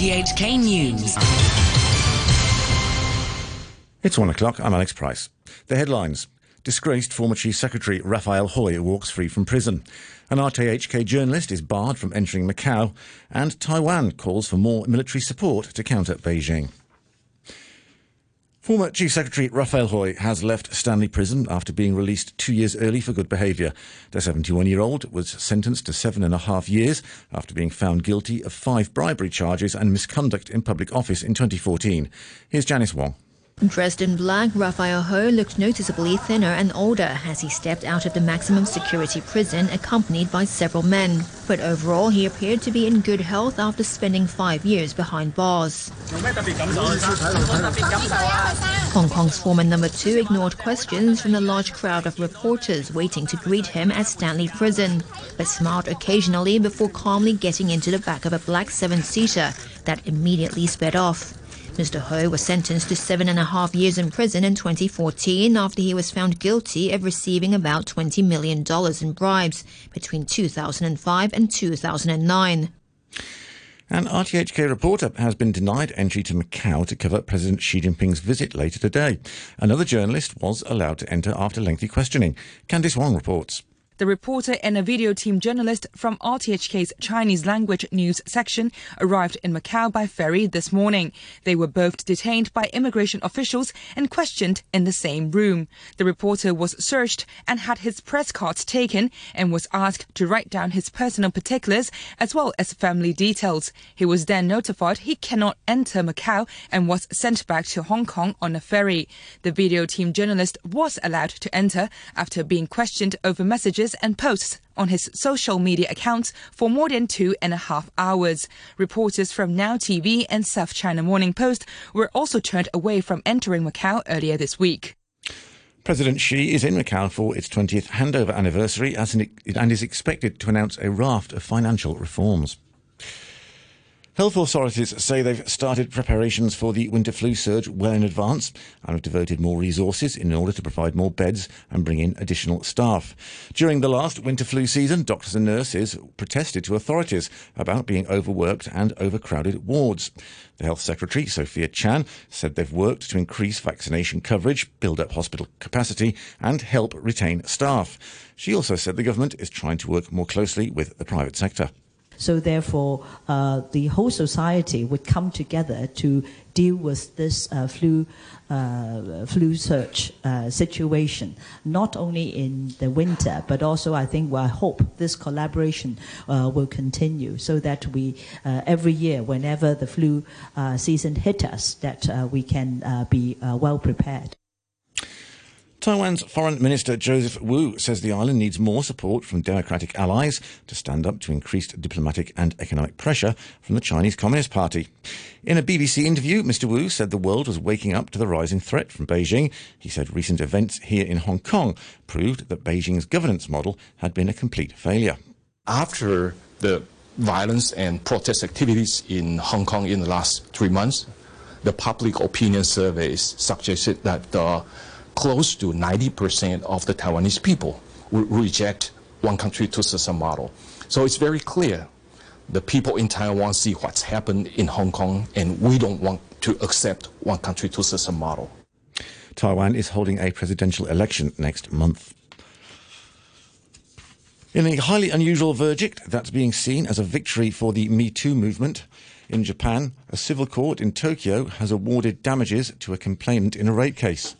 RTHK News. It's one o'clock. I'm Alex Price. The headlines. Disgraced former Chief Secretary Raphael Hui walks free from prison. An RTHK journalist is barred from entering Macau. And Taiwan calls for more military support to counter Beijing. Former Chief Secretary Raphael Hui has left Stanley Prison after being released two years early for good behaviour. The 71 year old was sentenced to seven and a half years after being found guilty of five bribery charges and misconduct in public office in 2014. Here's Janice Wong. Dressed in black, Raphael Hui looked noticeably thinner and older as he stepped out of the maximum security prison accompanied by several men. But overall, he appeared to be in good health after spending five years behind bars. Hong Kong's former number two ignored questions from the large crowd of reporters waiting to greet him at Stanley Prison, but smiled occasionally before calmly getting into the back of a black seven-seater that immediately sped off. Mr. Hui was sentenced to seven and a half years in prison in 2014 after he was found guilty of receiving about $20 million in bribes between 2005 and 2009. An RTHK reporter has been denied entry to Macau to cover President Xi Jinping's visit later today. Another journalist was allowed to enter after lengthy questioning. Candice Wong reports. The reporter and a video team journalist from RTHK's Chinese language news section arrived in Macau by ferry this morning. They were both detained by immigration officials and questioned in the same room. The reporter was searched and had his press cards taken and was asked to write down his personal particulars as well as family details. He was then notified he cannot enter Macau and was sent back to Hong Kong on a ferry. The video team journalist was allowed to enter after being questioned over messages and posts on his social media accounts for more than two and a half hours. Reporters from Now TV and South China Morning Post were also turned away from entering Macau earlier this week. President Xi is in Macau for its 20th handover anniversary and is expected to announce a raft of financial reforms. Health authorities say they've started preparations for the winter flu surge well in advance and have devoted more resources in order to provide more beds and bring in additional staff. During the last winter flu season, doctors and nurses protested to authorities about being overworked and overcrowded wards. The Health Secretary, Sophia Chan, said they've worked to increase vaccination coverage, build up hospital capacity, and help retain staff. She also said the government is trying to work more closely with the private sector. So therefore, uh, the whole society would come together to deal with this uh, flu uh, flu surge uh, situation, not only in the winter, but also I think well, I hope this collaboration uh, will continue so that we uh, every year, whenever the flu season hit us, that we can be well prepared. Taiwan's Foreign Minister Joseph Wu says the island needs more support from democratic allies to stand up to increased diplomatic and economic pressure from the Chinese Communist Party. In a BBC interview, Mr. Wu said the world was waking up to the rising threat from Beijing. He said recent events here in Hong Kong proved that Beijing's governance model had been a complete failure. After the violence and protest activities in Hong Kong in the last three months, the public opinion surveys suggested that the close to 90% of the Taiwanese people reject one country, two system model. So it's very clear the people in Taiwan see what's happened in Hong Kong, and we don't want to accept one country, two system model. Taiwan is holding a presidential election next month. In a highly unusual verdict that's being seen as a victory for the Me Too movement, in Japan, a civil court in Tokyo has awarded damages to a complainant in a rape case.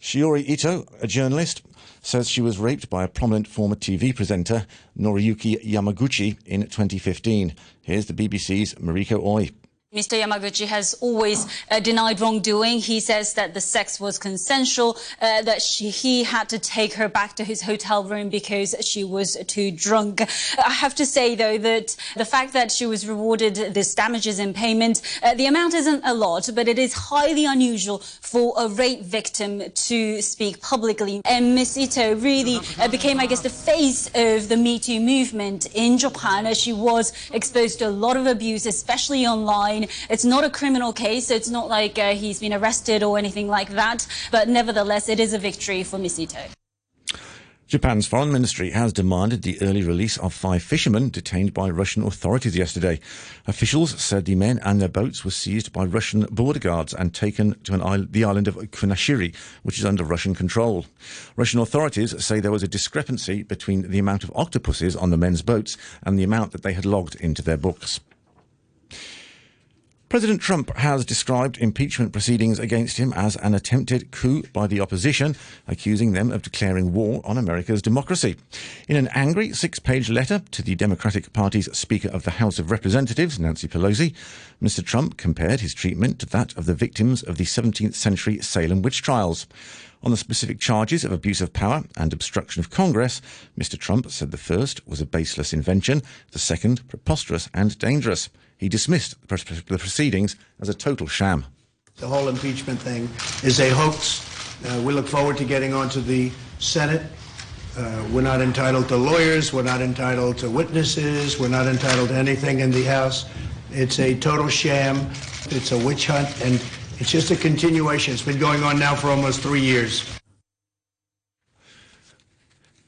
Shiori Ito, a journalist, says she was raped by a prominent former TV presenter, Noriyuki Yamaguchi, in 2015. Here's the BBC's Mariko Oi. Mr. Yamaguchi has always uh, denied wrongdoing. He says that the sex was consensual, uh, that she, he had to take her back to his hotel room because she was too drunk. I have to say, though, that the fact that she was rewarded this damages in payment, uh, the amount isn't a lot, but it is highly unusual for a rape victim to speak publicly. And Miss Ito really uh, became, I guess, the face of the Me Too movement in Japan as she was exposed to a lot of abuse, especially online it's not a criminal case. So it's not like uh, he's been arrested or anything like that. But nevertheless, it is a victory for Miss Ito. Japan's foreign ministry has demanded the early release of five fishermen detained by Russian authorities yesterday. Officials said the men and their boats were seized by Russian border guards and taken to the island of Kunashiri, which is under Russian control. Russian authorities say there was a discrepancy between the amount of octopuses on the men's boats and the amount that they had logged into their books. President Trump has described impeachment proceedings against him as an attempted coup by the opposition, accusing them of declaring war on America's democracy. In an angry six page letter to the Democratic Party's Speaker of the House of Representatives, Nancy Pelosi, Mr. Trump compared his treatment to that of the victims of the 17th century Salem witch trials. On the specific charges of abuse of power and obstruction of Congress, Mr. Trump said the first was a baseless invention, the second preposterous and dangerous. He dismissed the proceedings as a total sham. The whole impeachment thing is a hoax. Uh, we look forward to getting onto the Senate. Uh, we're not entitled to lawyers. We're not entitled to witnesses. We're not entitled to anything in the House. It's a total sham. It's a witch hunt, and it's just a continuation. It's been going on now for almost three years.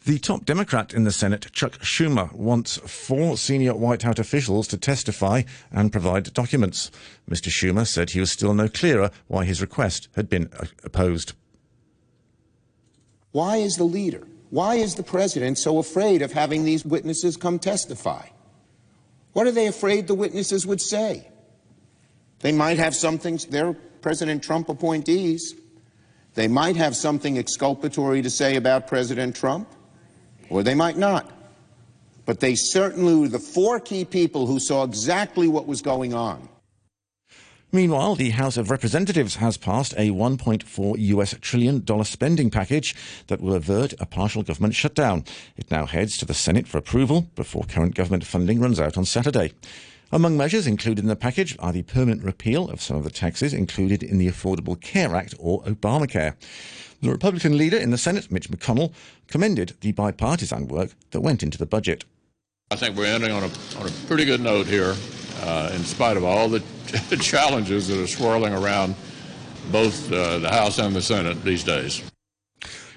The top Democrat in the Senate, Chuck Schumer, wants four senior White House officials to testify and provide documents. Mr. Schumer said he was still no clearer why his request had been opposed. Why is the leader, why is the president so afraid of having these witnesses come testify? What are they afraid the witnesses would say? They might have something, they're President Trump appointees. They might have something exculpatory to say about President Trump or they might not. But they certainly were the four key people who saw exactly what was going on. Meanwhile, the House of Representatives has passed a 1.4 US trillion dollar spending package that will avert a partial government shutdown. It now heads to the Senate for approval before current government funding runs out on Saturday. Among measures included in the package are the permanent repeal of some of the taxes included in the Affordable Care Act or Obamacare. The Republican leader in the Senate, Mitch McConnell, commended the bipartisan work that went into the budget. I think we're ending on a, on a pretty good note here, uh, in spite of all the challenges that are swirling around both uh, the House and the Senate these days.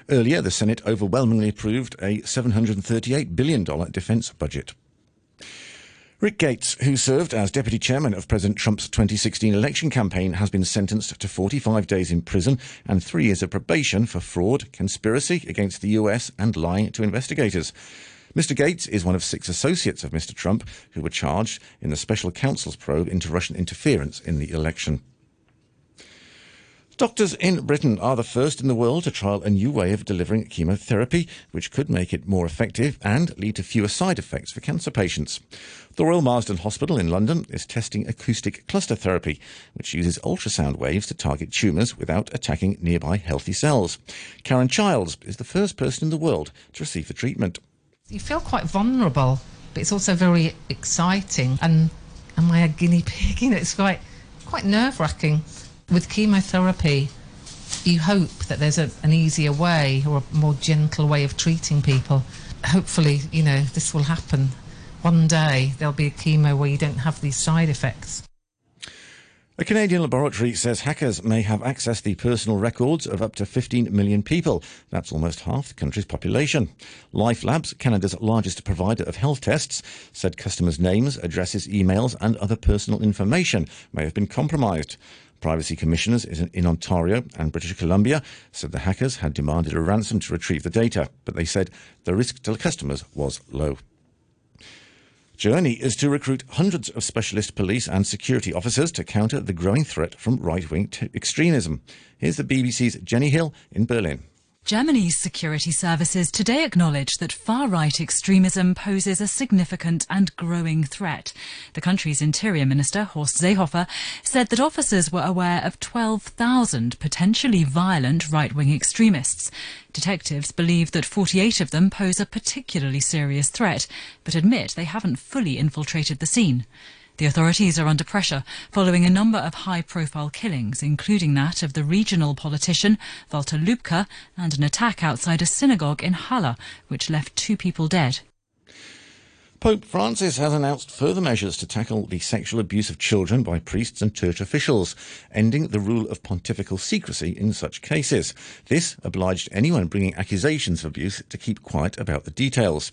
Earlier, the Senate overwhelmingly approved a $738 billion defense budget. Rick Gates, who served as deputy chairman of President Trump's 2016 election campaign, has been sentenced to 45 days in prison and three years of probation for fraud, conspiracy against the US, and lying to investigators. Mr. Gates is one of six associates of Mr. Trump who were charged in the special counsel's probe into Russian interference in the election. Doctors in Britain are the first in the world to trial a new way of delivering chemotherapy, which could make it more effective and lead to fewer side effects for cancer patients. The Royal Marsden Hospital in London is testing acoustic cluster therapy, which uses ultrasound waves to target tumours without attacking nearby healthy cells. Karen Childs is the first person in the world to receive the treatment. You feel quite vulnerable, but it's also very exciting. And am I a guinea pig? You know, it's quite quite nerve wracking with chemotherapy, you hope that there's a, an easier way or a more gentle way of treating people. Hopefully, you know, this will happen. One day there'll be a chemo where you don't have these side effects. A Canadian laboratory says hackers may have accessed the personal records of up to 15 million people. That's almost half the country's population. Life Labs, Canada's largest provider of health tests, said customers' names, addresses, emails, and other personal information may have been compromised. Privacy commissioners in Ontario and British Columbia said the hackers had demanded a ransom to retrieve the data, but they said the risk to customers was low. Germany is to recruit hundreds of specialist police and security officers to counter the growing threat from right wing t- extremism. Here's the BBC's Jenny Hill in Berlin. Germany's security services today acknowledge that far right extremism poses a significant and growing threat. The country's Interior Minister, Horst Seehofer, said that officers were aware of 12,000 potentially violent right wing extremists. Detectives believe that 48 of them pose a particularly serious threat, but admit they haven't fully infiltrated the scene. The authorities are under pressure following a number of high profile killings, including that of the regional politician Walter Lübcke and an attack outside a synagogue in Halle, which left two people dead. Pope Francis has announced further measures to tackle the sexual abuse of children by priests and church officials, ending the rule of pontifical secrecy in such cases. This obliged anyone bringing accusations of abuse to keep quiet about the details.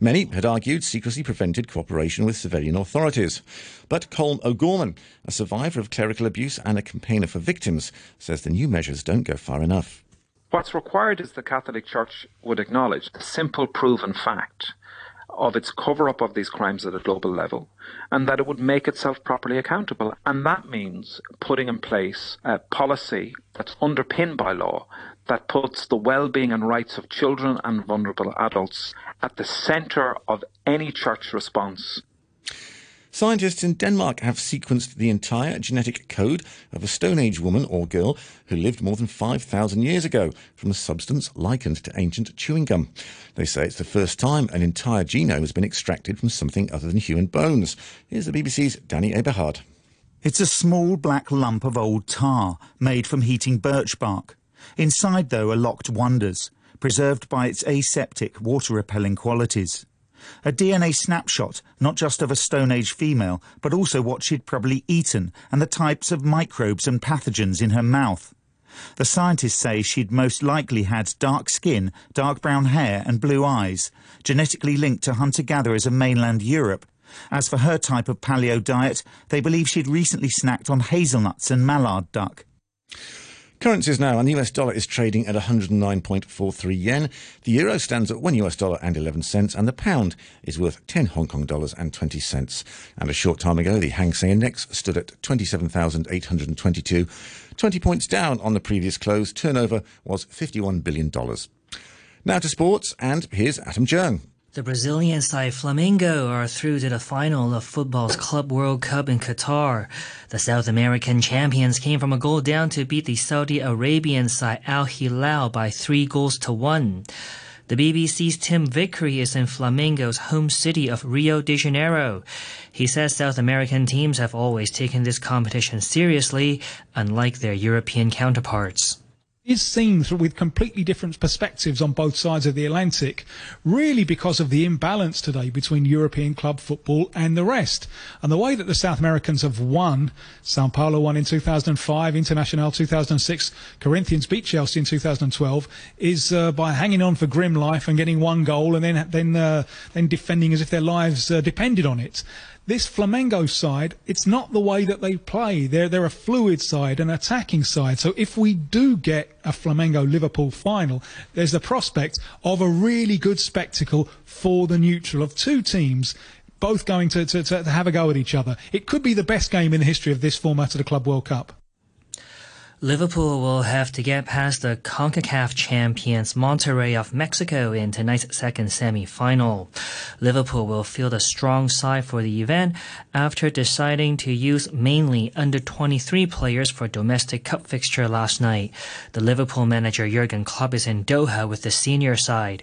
Many had argued secrecy prevented cooperation with civilian authorities. But Colm O'Gorman, a survivor of clerical abuse and a campaigner for victims, says the new measures don't go far enough. What's required is the Catholic Church would acknowledge the simple proven fact of its cover up of these crimes at a global level and that it would make itself properly accountable. And that means putting in place a policy that's underpinned by law that puts the well being and rights of children and vulnerable adults at the centre of any church response Scientists in Denmark have sequenced the entire genetic code of a Stone Age woman or girl who lived more than 5,000 years ago from a substance likened to ancient chewing gum. They say it's the first time an entire genome has been extracted from something other than human bones. Here's the BBC's Danny Aeberhard. It's a small black lump of old tar made from heating birch bark. Inside, though, are locked wonders, preserved by its aseptic, water repelling qualities. A DNA snapshot, not just of a Stone Age female, but also what she'd probably eaten and the types of microbes and pathogens in her mouth. The scientists say she'd most likely had dark skin, dark brown hair, and blue eyes, genetically linked to hunter gatherers of mainland Europe. As for her type of paleo diet, they believe she'd recently snacked on hazelnuts and mallard duck. Currencies now, and the US dollar is trading at 109.43 yen. The euro stands at 1 US dollar and 11 cents, and the pound is worth 10 Hong Kong dollars and 20 cents. And a short time ago, the Hang Seng Index stood at 27,822, 20 points down on the previous close. Turnover was $51 billion. Now to sports, and here's Adam Jung. The Brazilian side Flamengo are through to the final of football's Club World Cup in Qatar. The South American champions came from a goal down to beat the Saudi Arabian side Al Hilal by three goals to one. The BBC's Tim Vickery is in Flamengo's home city of Rio de Janeiro. He says South American teams have always taken this competition seriously, unlike their European counterparts is seen with completely different perspectives on both sides of the Atlantic, really because of the imbalance today between European club football and the rest. And the way that the South Americans have won, Sao Paulo won in 2005, Internacional 2006, Corinthians beat Chelsea in 2012, is uh, by hanging on for grim life and getting one goal and then then uh, then defending as if their lives uh, depended on it this Flamengo side, it's not the way that they play. They're, they're a fluid side, an attacking side. So if we do get a Flamengo Liverpool final, there's the prospect of a really good spectacle for the neutral of two teams both going to, to, to have a go at each other. It could be the best game in the history of this format of the Club World Cup. Liverpool will have to get past the CONCACAF champions Monterrey of Mexico in tonight's second semi-final. Liverpool will field a strong side for the event after deciding to use mainly under 23 players for domestic cup fixture last night. The Liverpool manager Jurgen Klopp is in Doha with the senior side.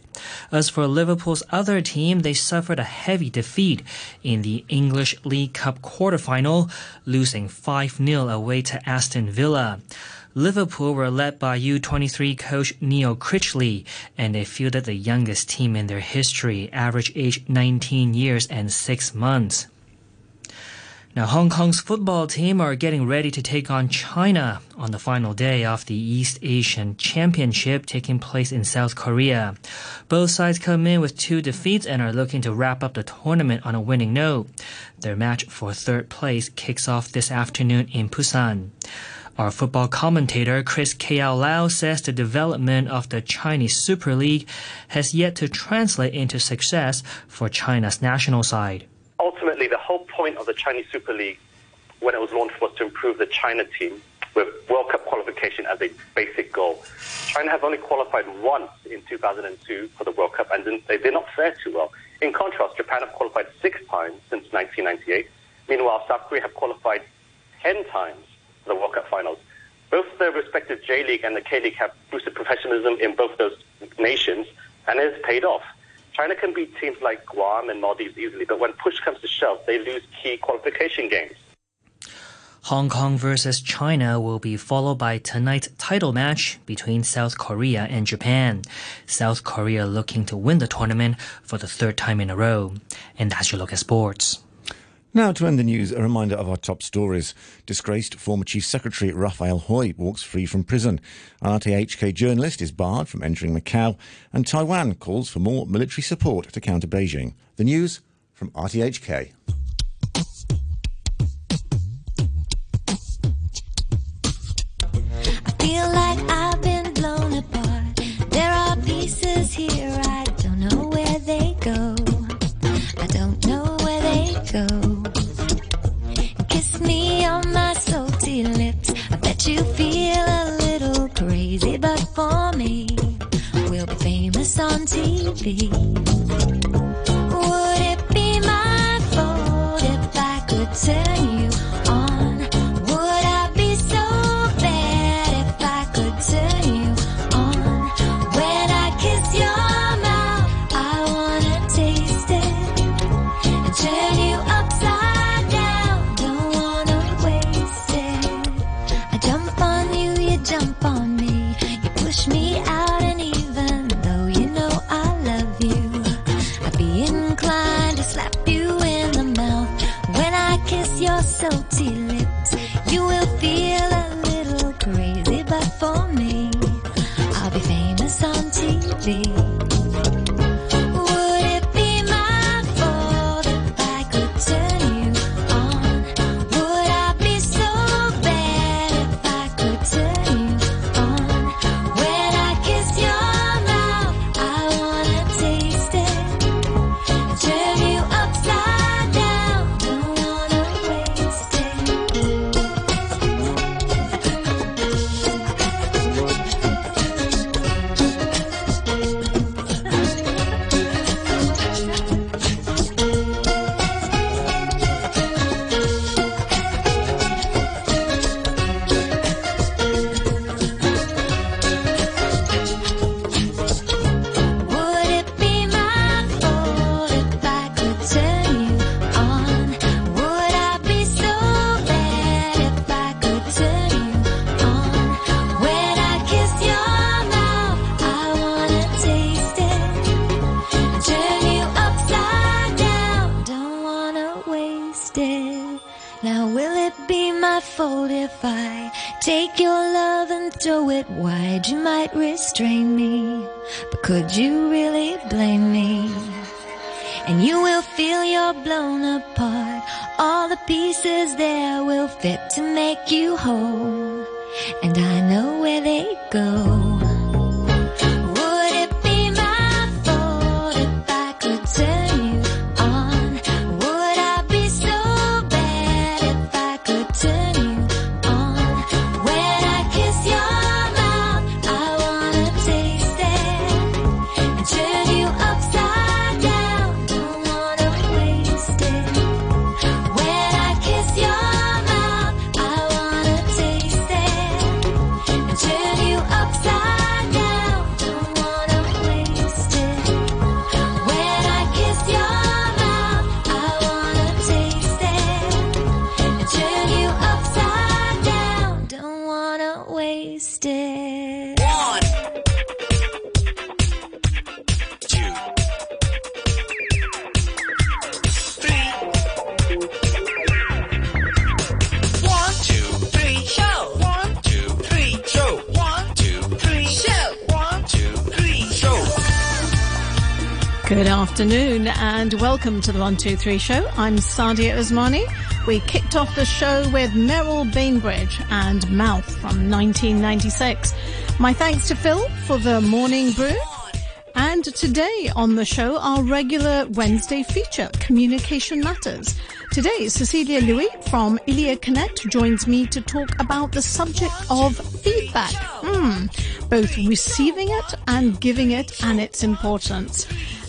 As for Liverpool's other team, they suffered a heavy defeat in the English League Cup quarterfinal, losing 5-0 away to Aston Villa. Liverpool were led by U23 coach Neil Critchley, and they fielded the youngest team in their history, average age 19 years and 6 months. Now, Hong Kong's football team are getting ready to take on China on the final day of the East Asian Championship taking place in South Korea. Both sides come in with two defeats and are looking to wrap up the tournament on a winning note. Their match for third place kicks off this afternoon in Busan. Our football commentator Chris K.L. Lau says the development of the Chinese Super League has yet to translate into success for China's national side. Ultimately, the whole point of the Chinese Super League when it was launched was to improve the China team with World Cup qualification as a basic goal. China has only qualified once in 2002 for the World Cup and they did not fare too well. In contrast, Japan have qualified six times since 1998. Meanwhile, South Korea have qualified 10 times the World Cup finals. Both the respective J League and the K League have boosted professionalism in both those nations, and it has paid off. China can beat teams like Guam and Maldives easily, but when push comes to shove, they lose key qualification games. Hong Kong versus China will be followed by tonight's title match between South Korea and Japan. South Korea looking to win the tournament for the third time in a row. And that's your look at sports. Now, to end the news, a reminder of our top stories. Disgraced former Chief Secretary Raphael Hui walks free from prison. An RTHK journalist is barred from entering Macau. And Taiwan calls for more military support to counter Beijing. The news from RTHK. Could you really blame me? And you will feel you're blown apart. All the pieces there will fit to make you whole. And I know where they go. Welcome to the 123 show. I'm Sadia Usmani. We kicked off the show with Merril Bainbridge and Mouth from 1996. My thanks to Phil for the morning brew. And today on the show, our regular Wednesday feature, Communication Matters. Today, Cecilia Louis from Ilia Connect joins me to talk about the subject of feedback. Mm, both receiving it and giving it and its importance.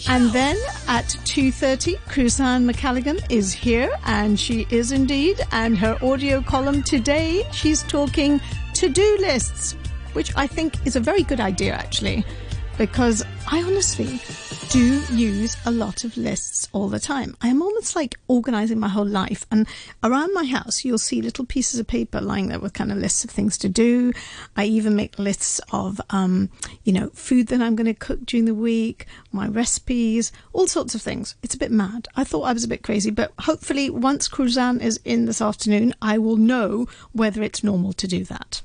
And then at 2.30, Kusan McCalligan is here and she is indeed. And her audio column today, she's talking to-do lists, which I think is a very good idea actually because I honestly do use a lot of lists all the time. I am almost like organizing my whole life. And around my house, you'll see little pieces of paper lying there with kind of lists of things to do. I even make lists of, um, you know, food that I'm going to cook during the week, my recipes, all sorts of things. It's a bit mad. I thought I was a bit crazy, but hopefully, once Cruzan is in this afternoon, I will know whether it's normal to do that.